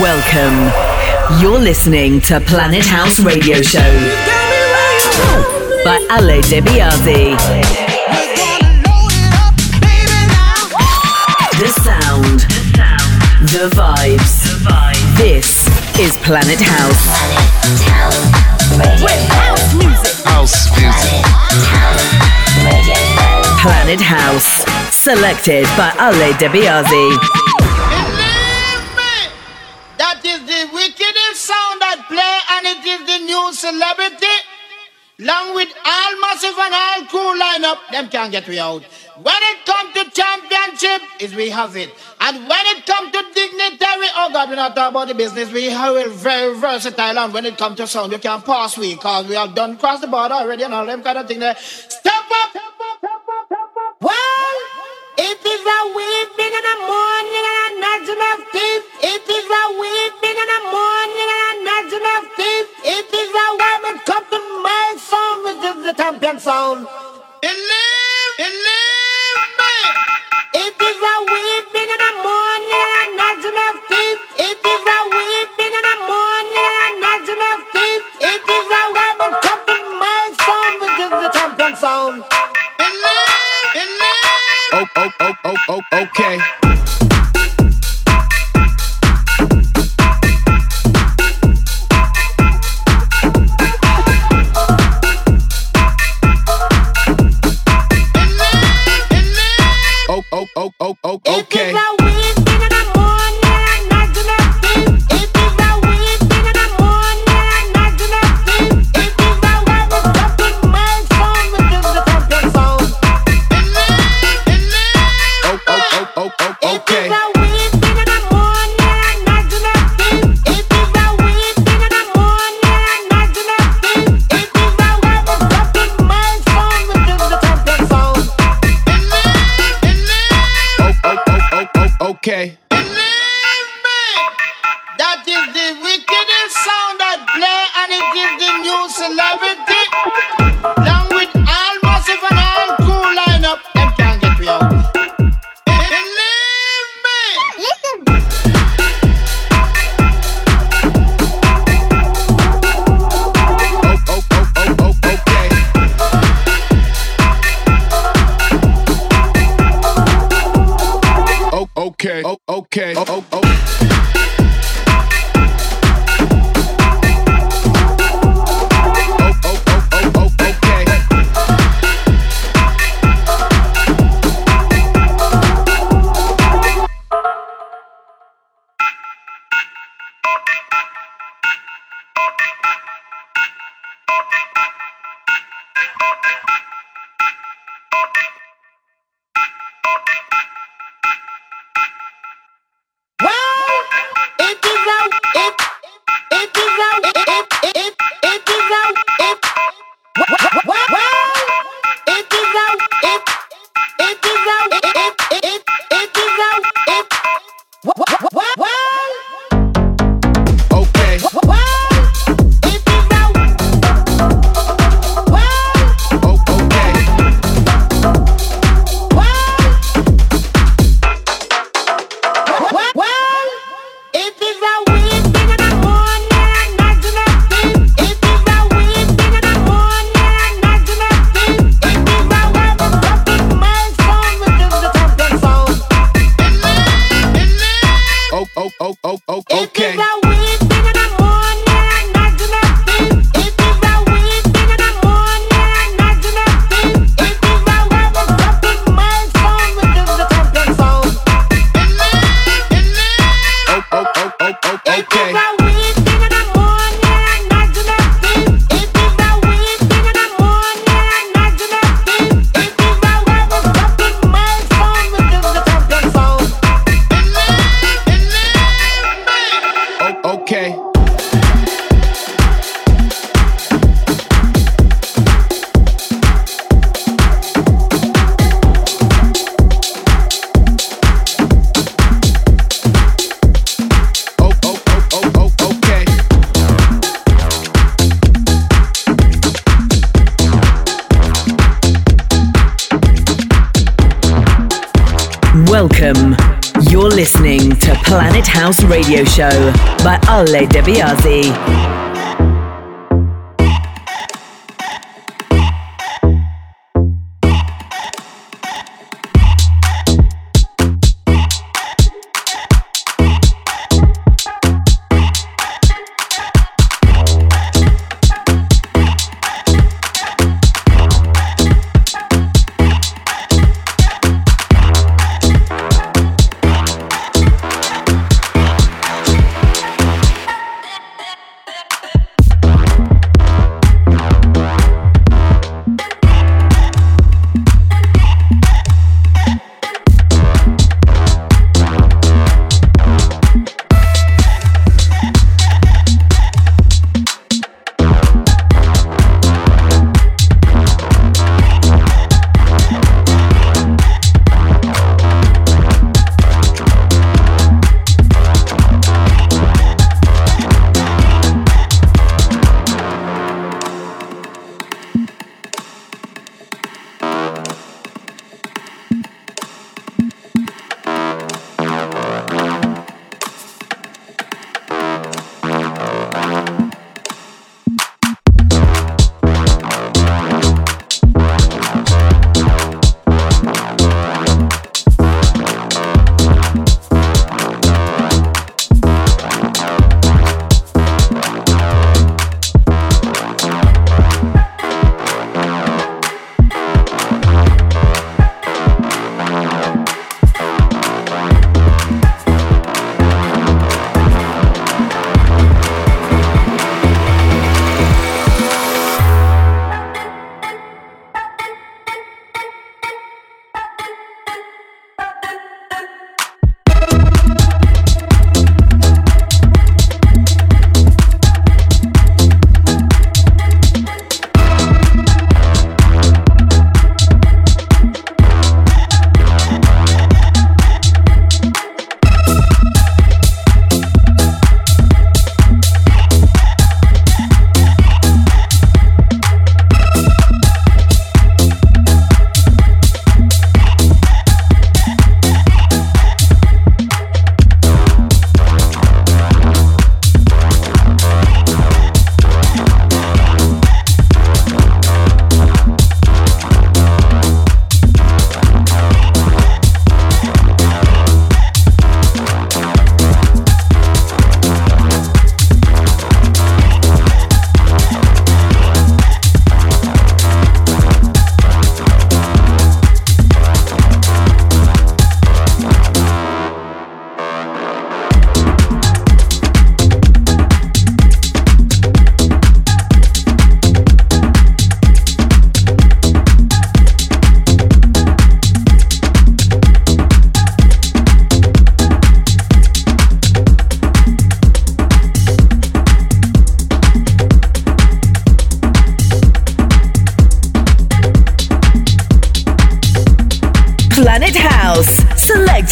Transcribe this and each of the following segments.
Welcome. You're listening to Planet House Radio Show by Ale DeBiase. The sound, the vibes. This is Planet House. With house music. House music. Planet House, selected by Ale DeBiase. New celebrity. Along with all massive and all cool lineup, them can't get me out. When it come to championship, is we have it. And when it come to dignitary, oh God, we're not talking about the business. We it very versatile. And when it come to sound, you can't pass we, cause we have done cross the border already and all them kind of thing there. Step up! Well, it is a weeping in the morning and a gnashing of teeth. It is a weeping in the morning and a gnashing of teeth. It is a it to my song, which is the champion sound. Believe, believe me. It is a weeping in Oh, oh, oh, oh, oh, okay. Welcome. You're listening to Planet House Radio Show by Ale DeBiase.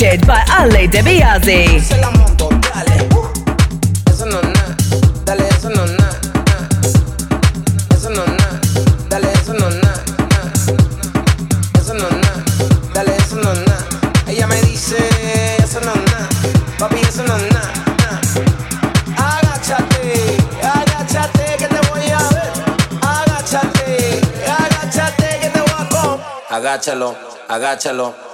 featured by Ale De Biazzi. Ella me dice, eso no na, papi, eso no. Agáchate, que te voy a ver. A. Agáchalo, agáchalo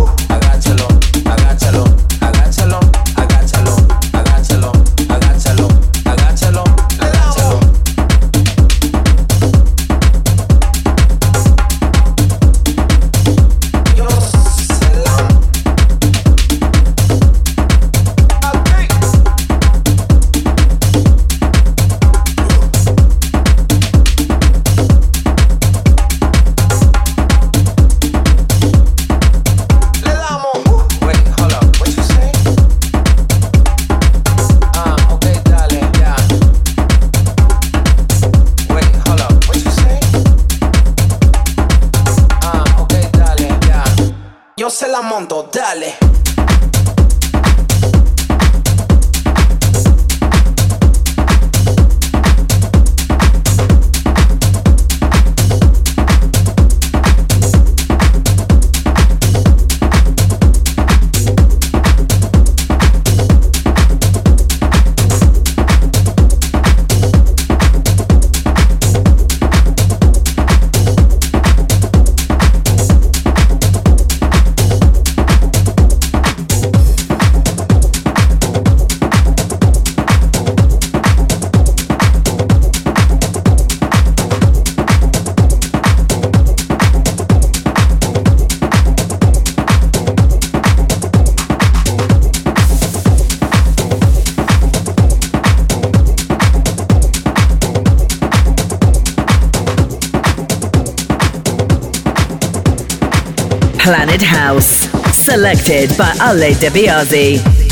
Selected by Ale DeBiase.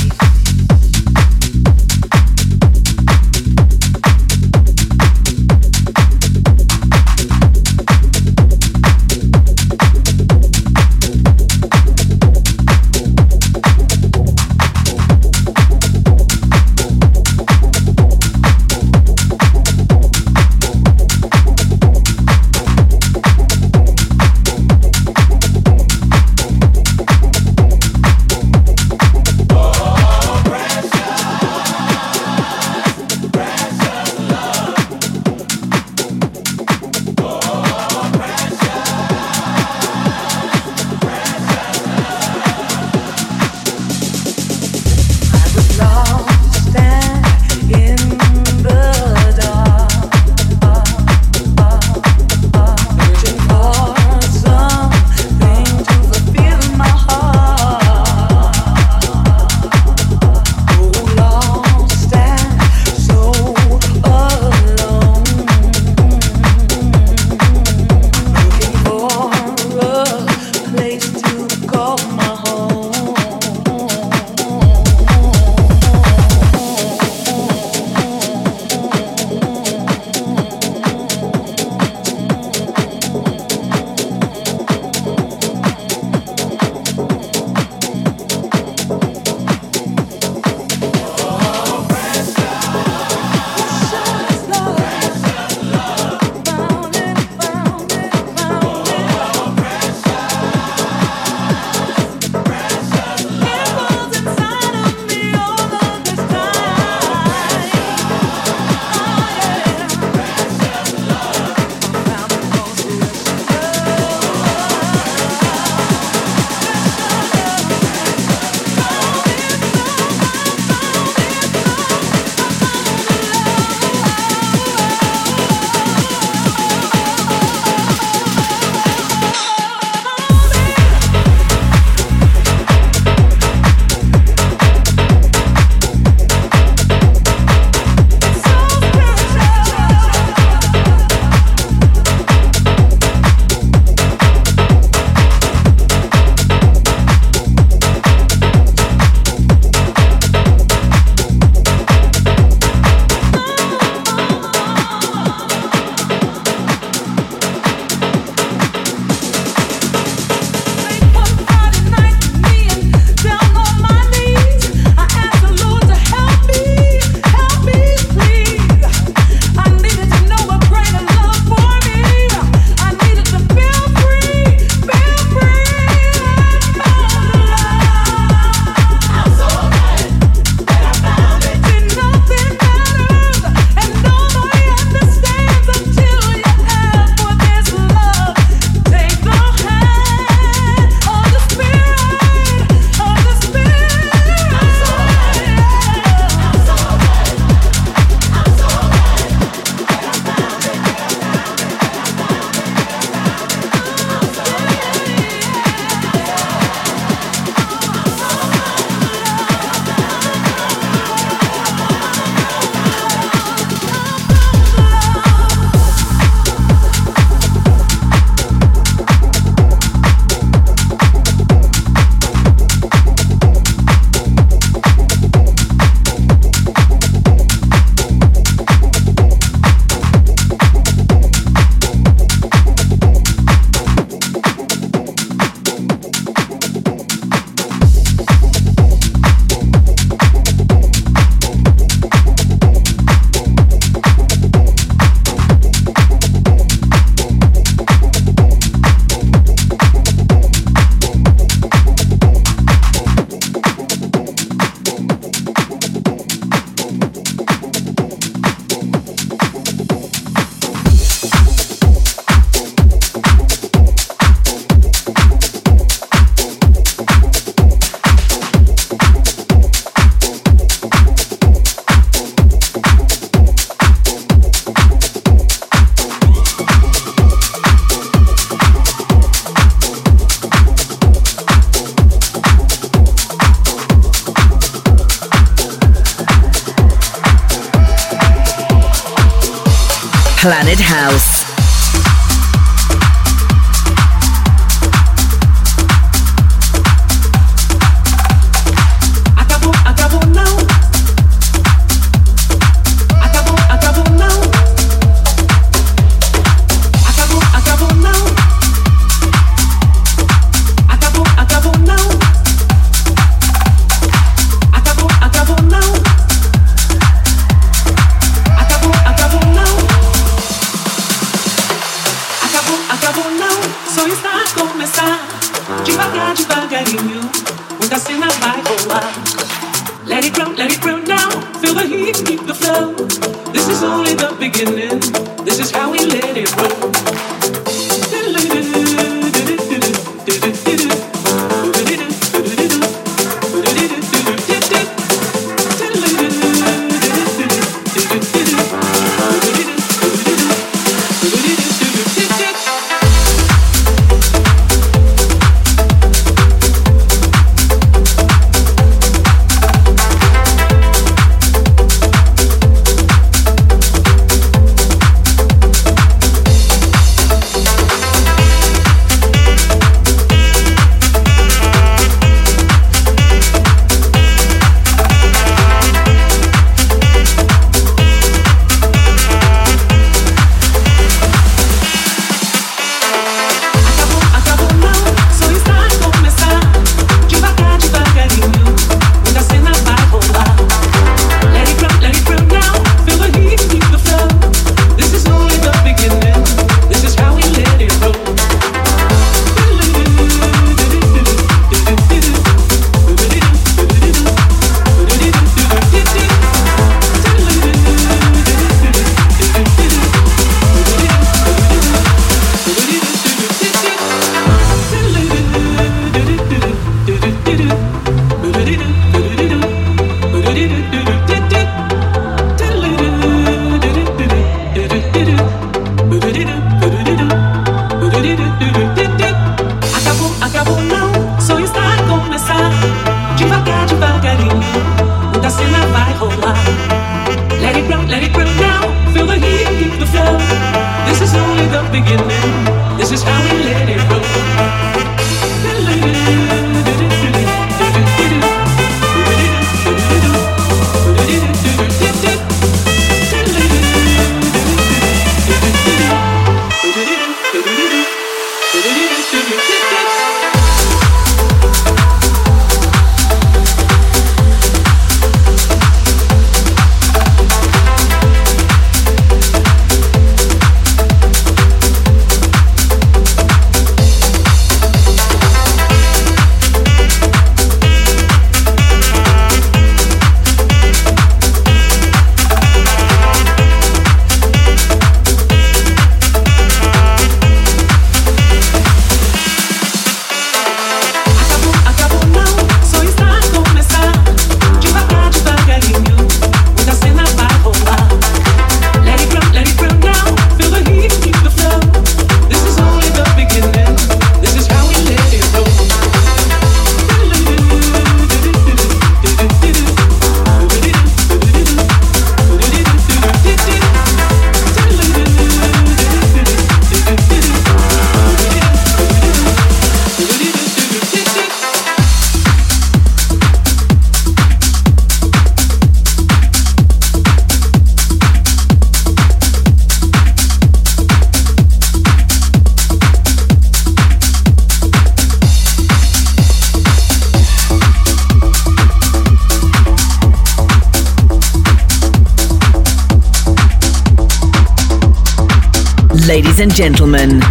Ladies and gentlemen,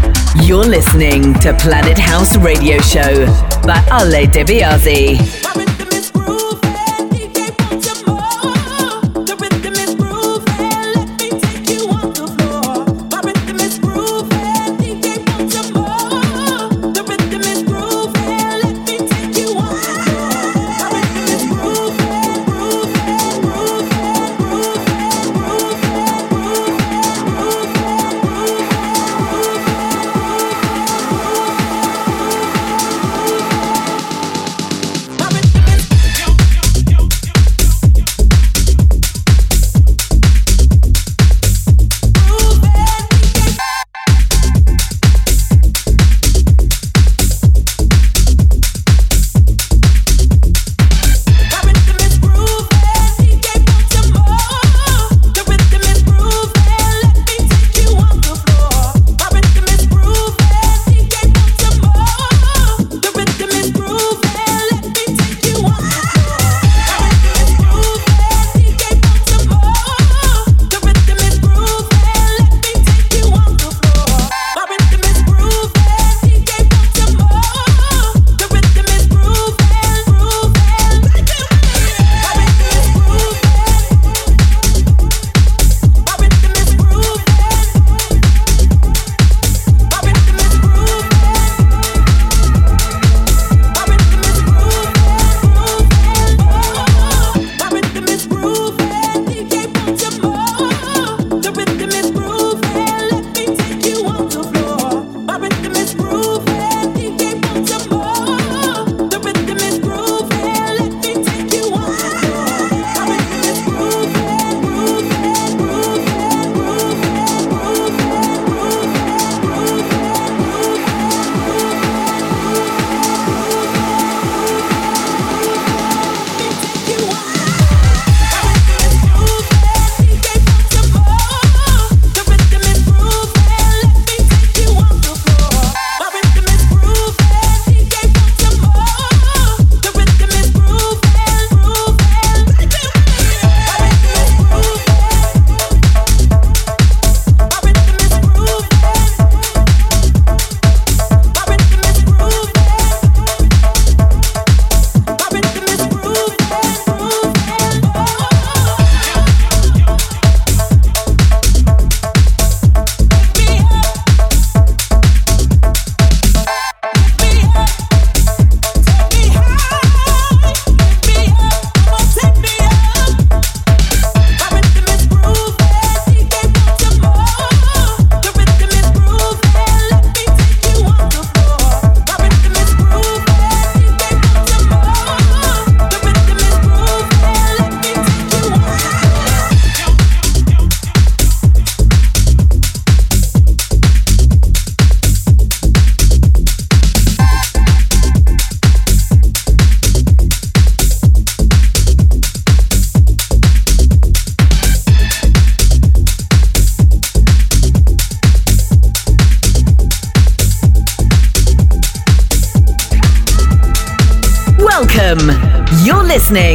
you're listening to Planet House Radio Show by Ale DeBiase.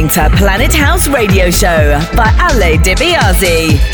Listening to Planet House Radio Show by Ale DeBiase.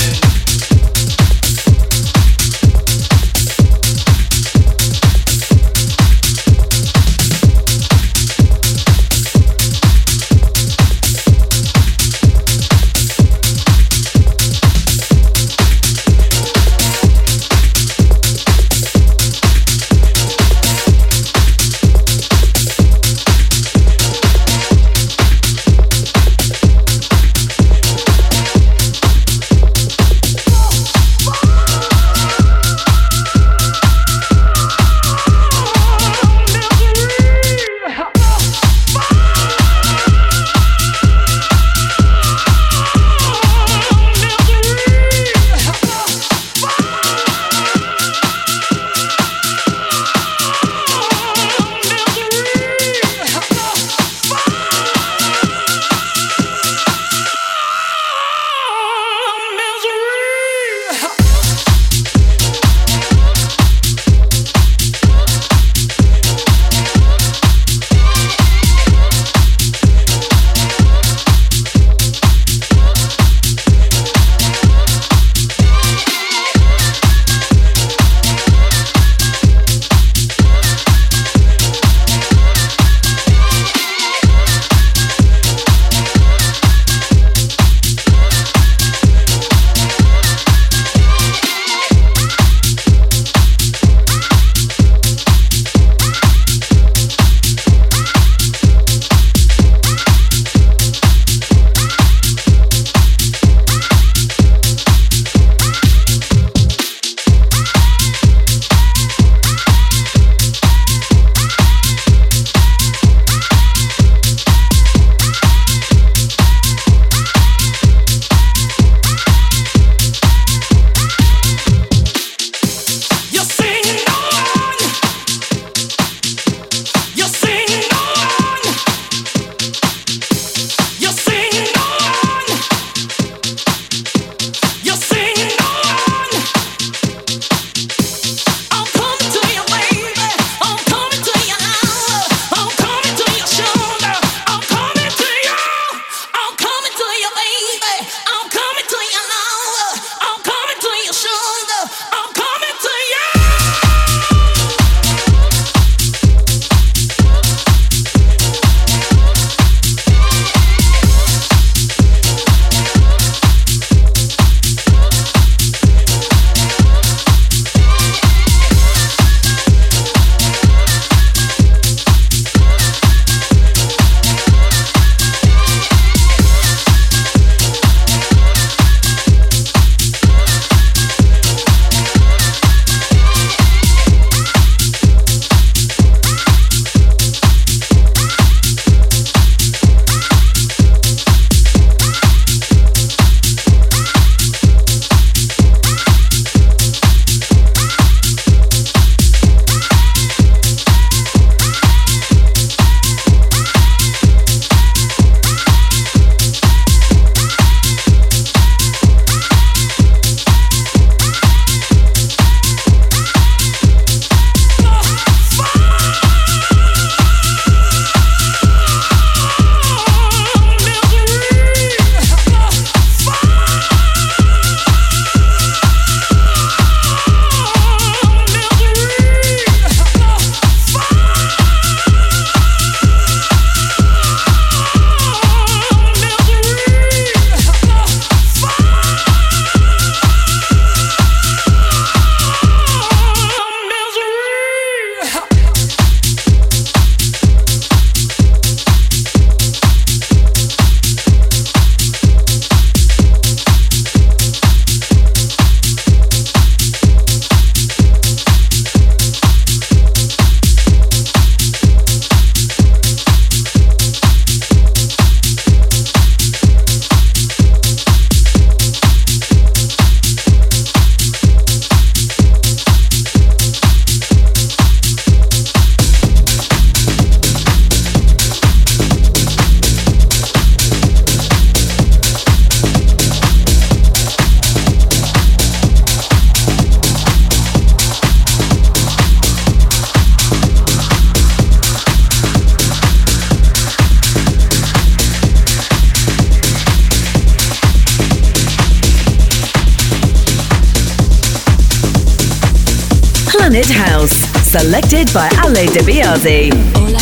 De BRD. Hola,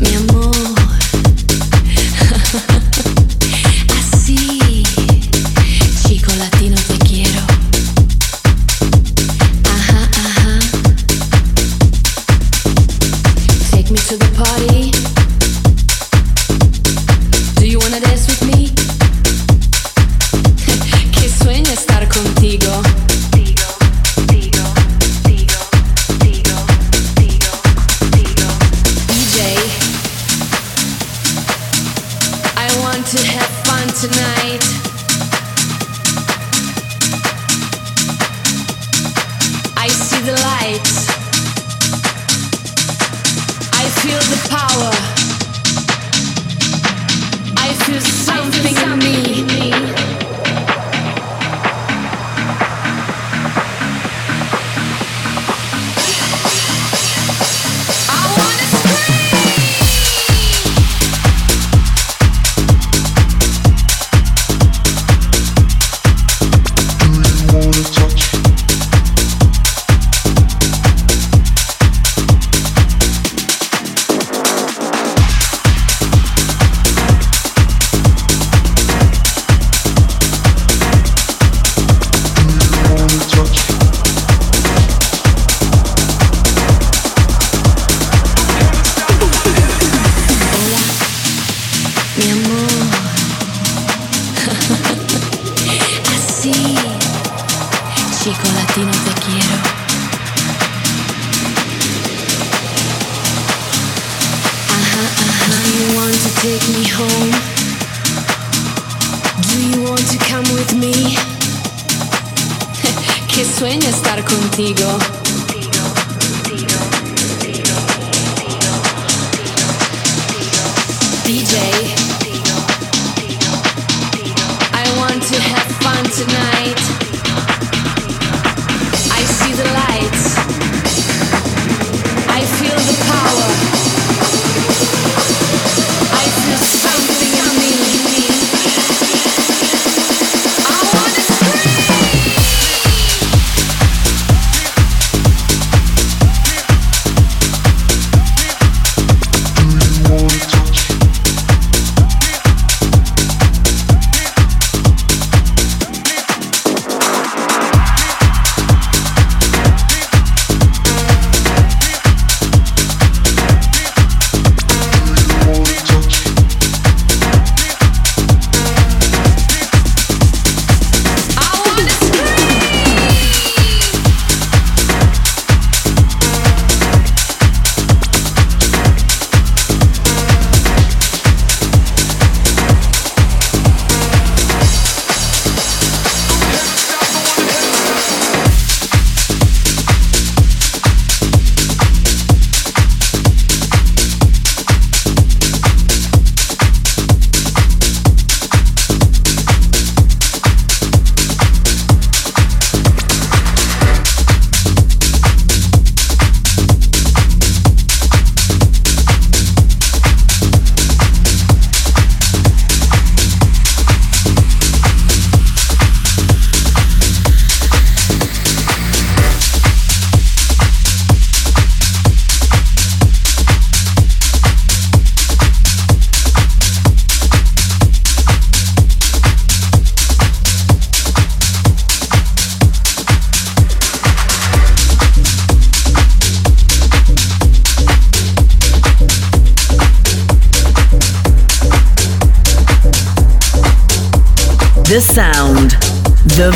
mi amor. Así, chico latino te quiero. Ajá, ajá. Take me to the party. Do you wanna dance with me?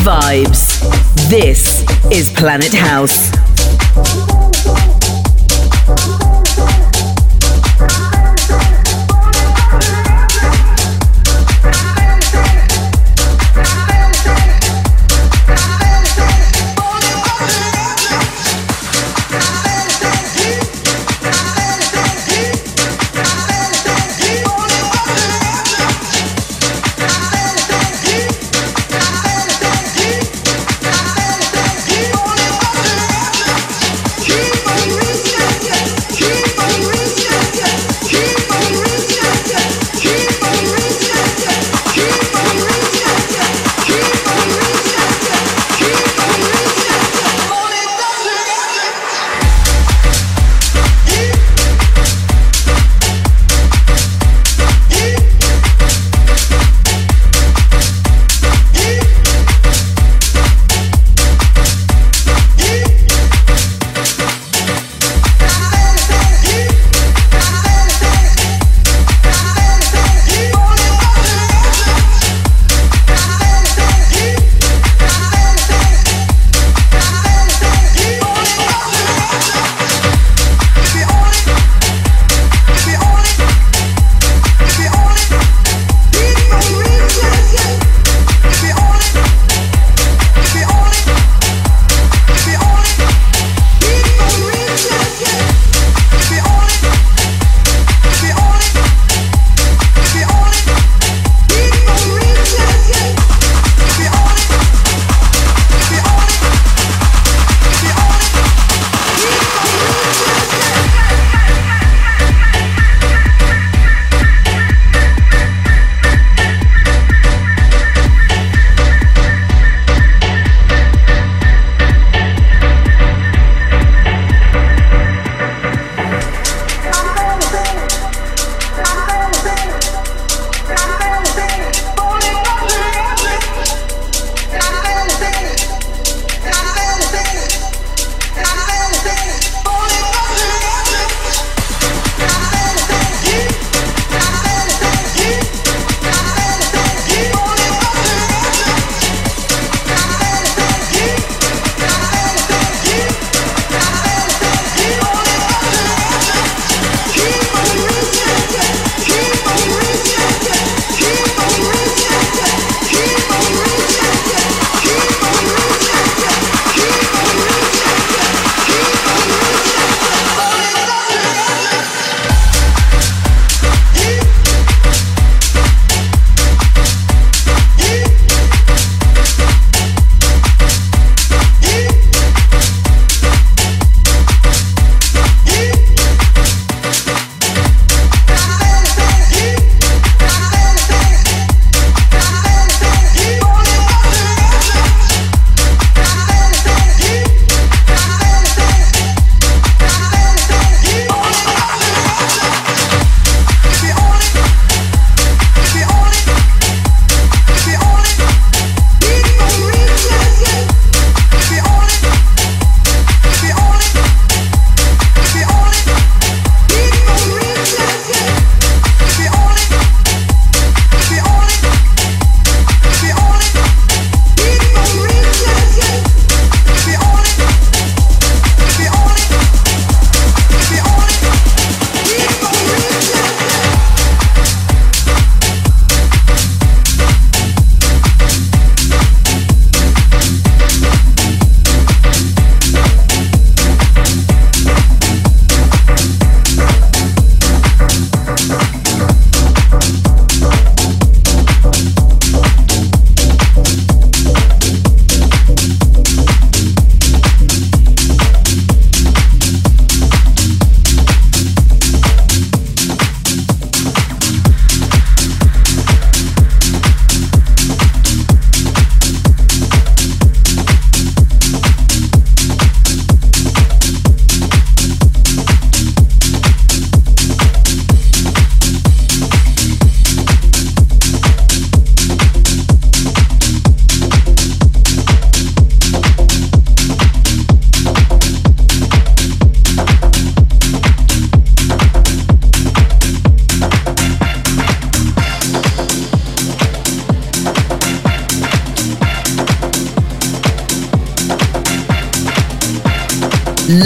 vibes. This is Planet House.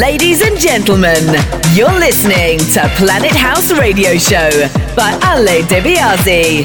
Ladies and gentlemen, you're listening to Planet House Radio Show by Ale DeBiase.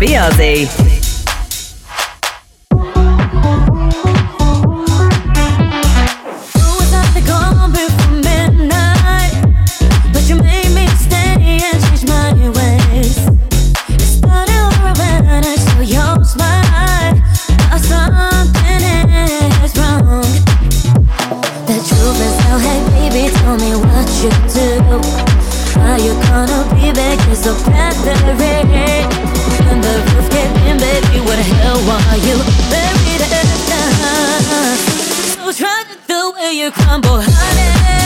Biazzi. Why you buried in dust. So try to the way you crumble, honey.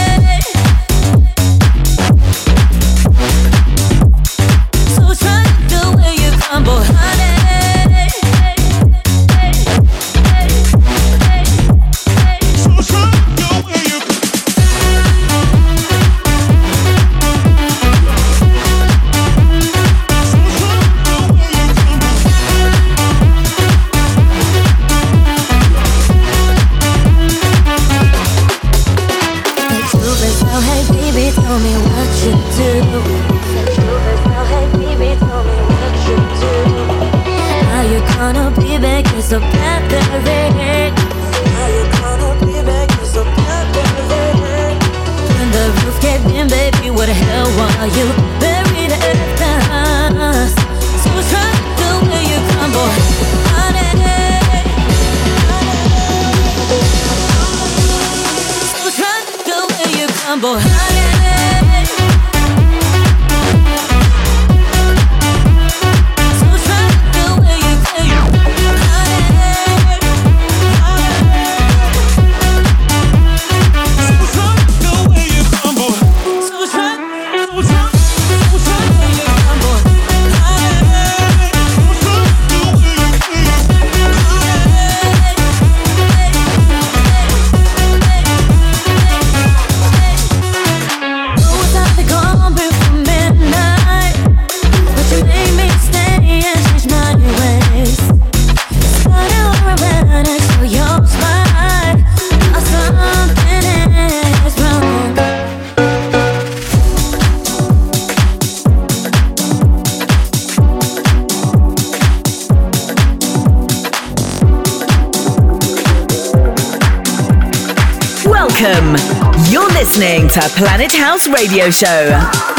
listening to Planet House Radio Show.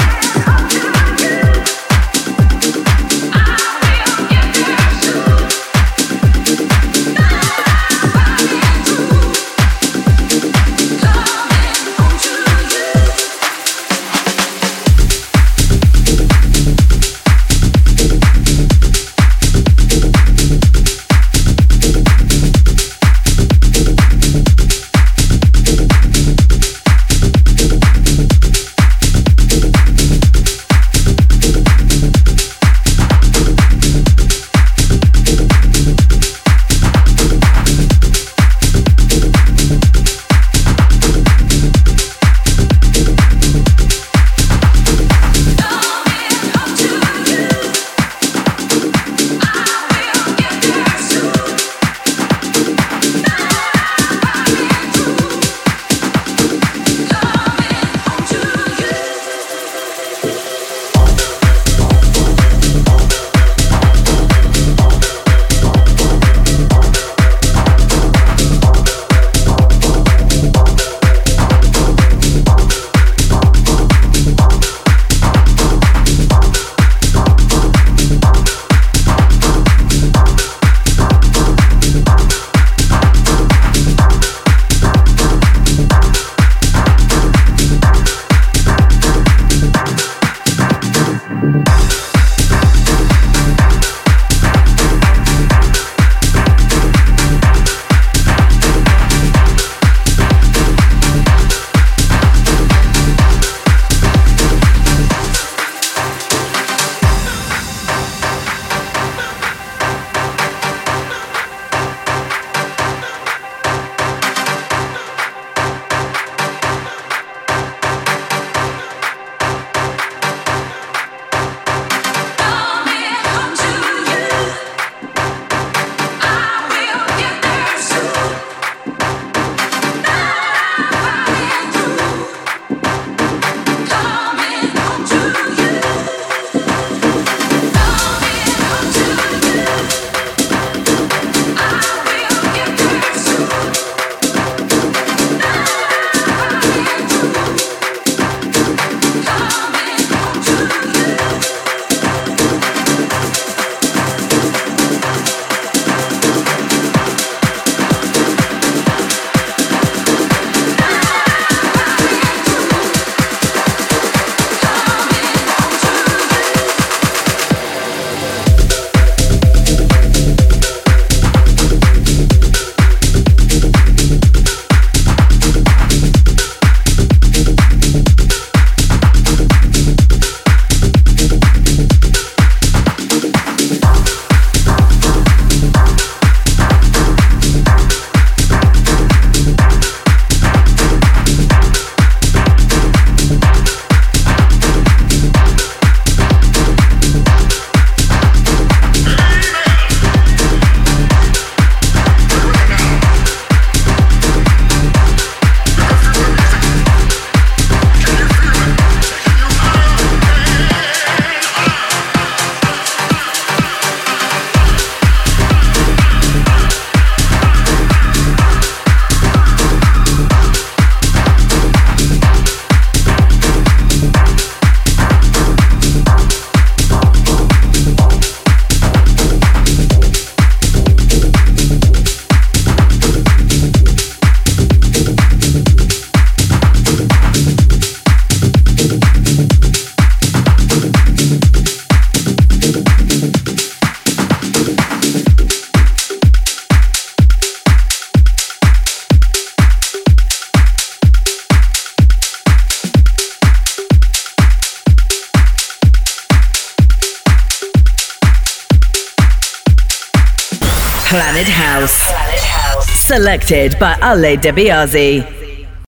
Selected by Ale DeBiase.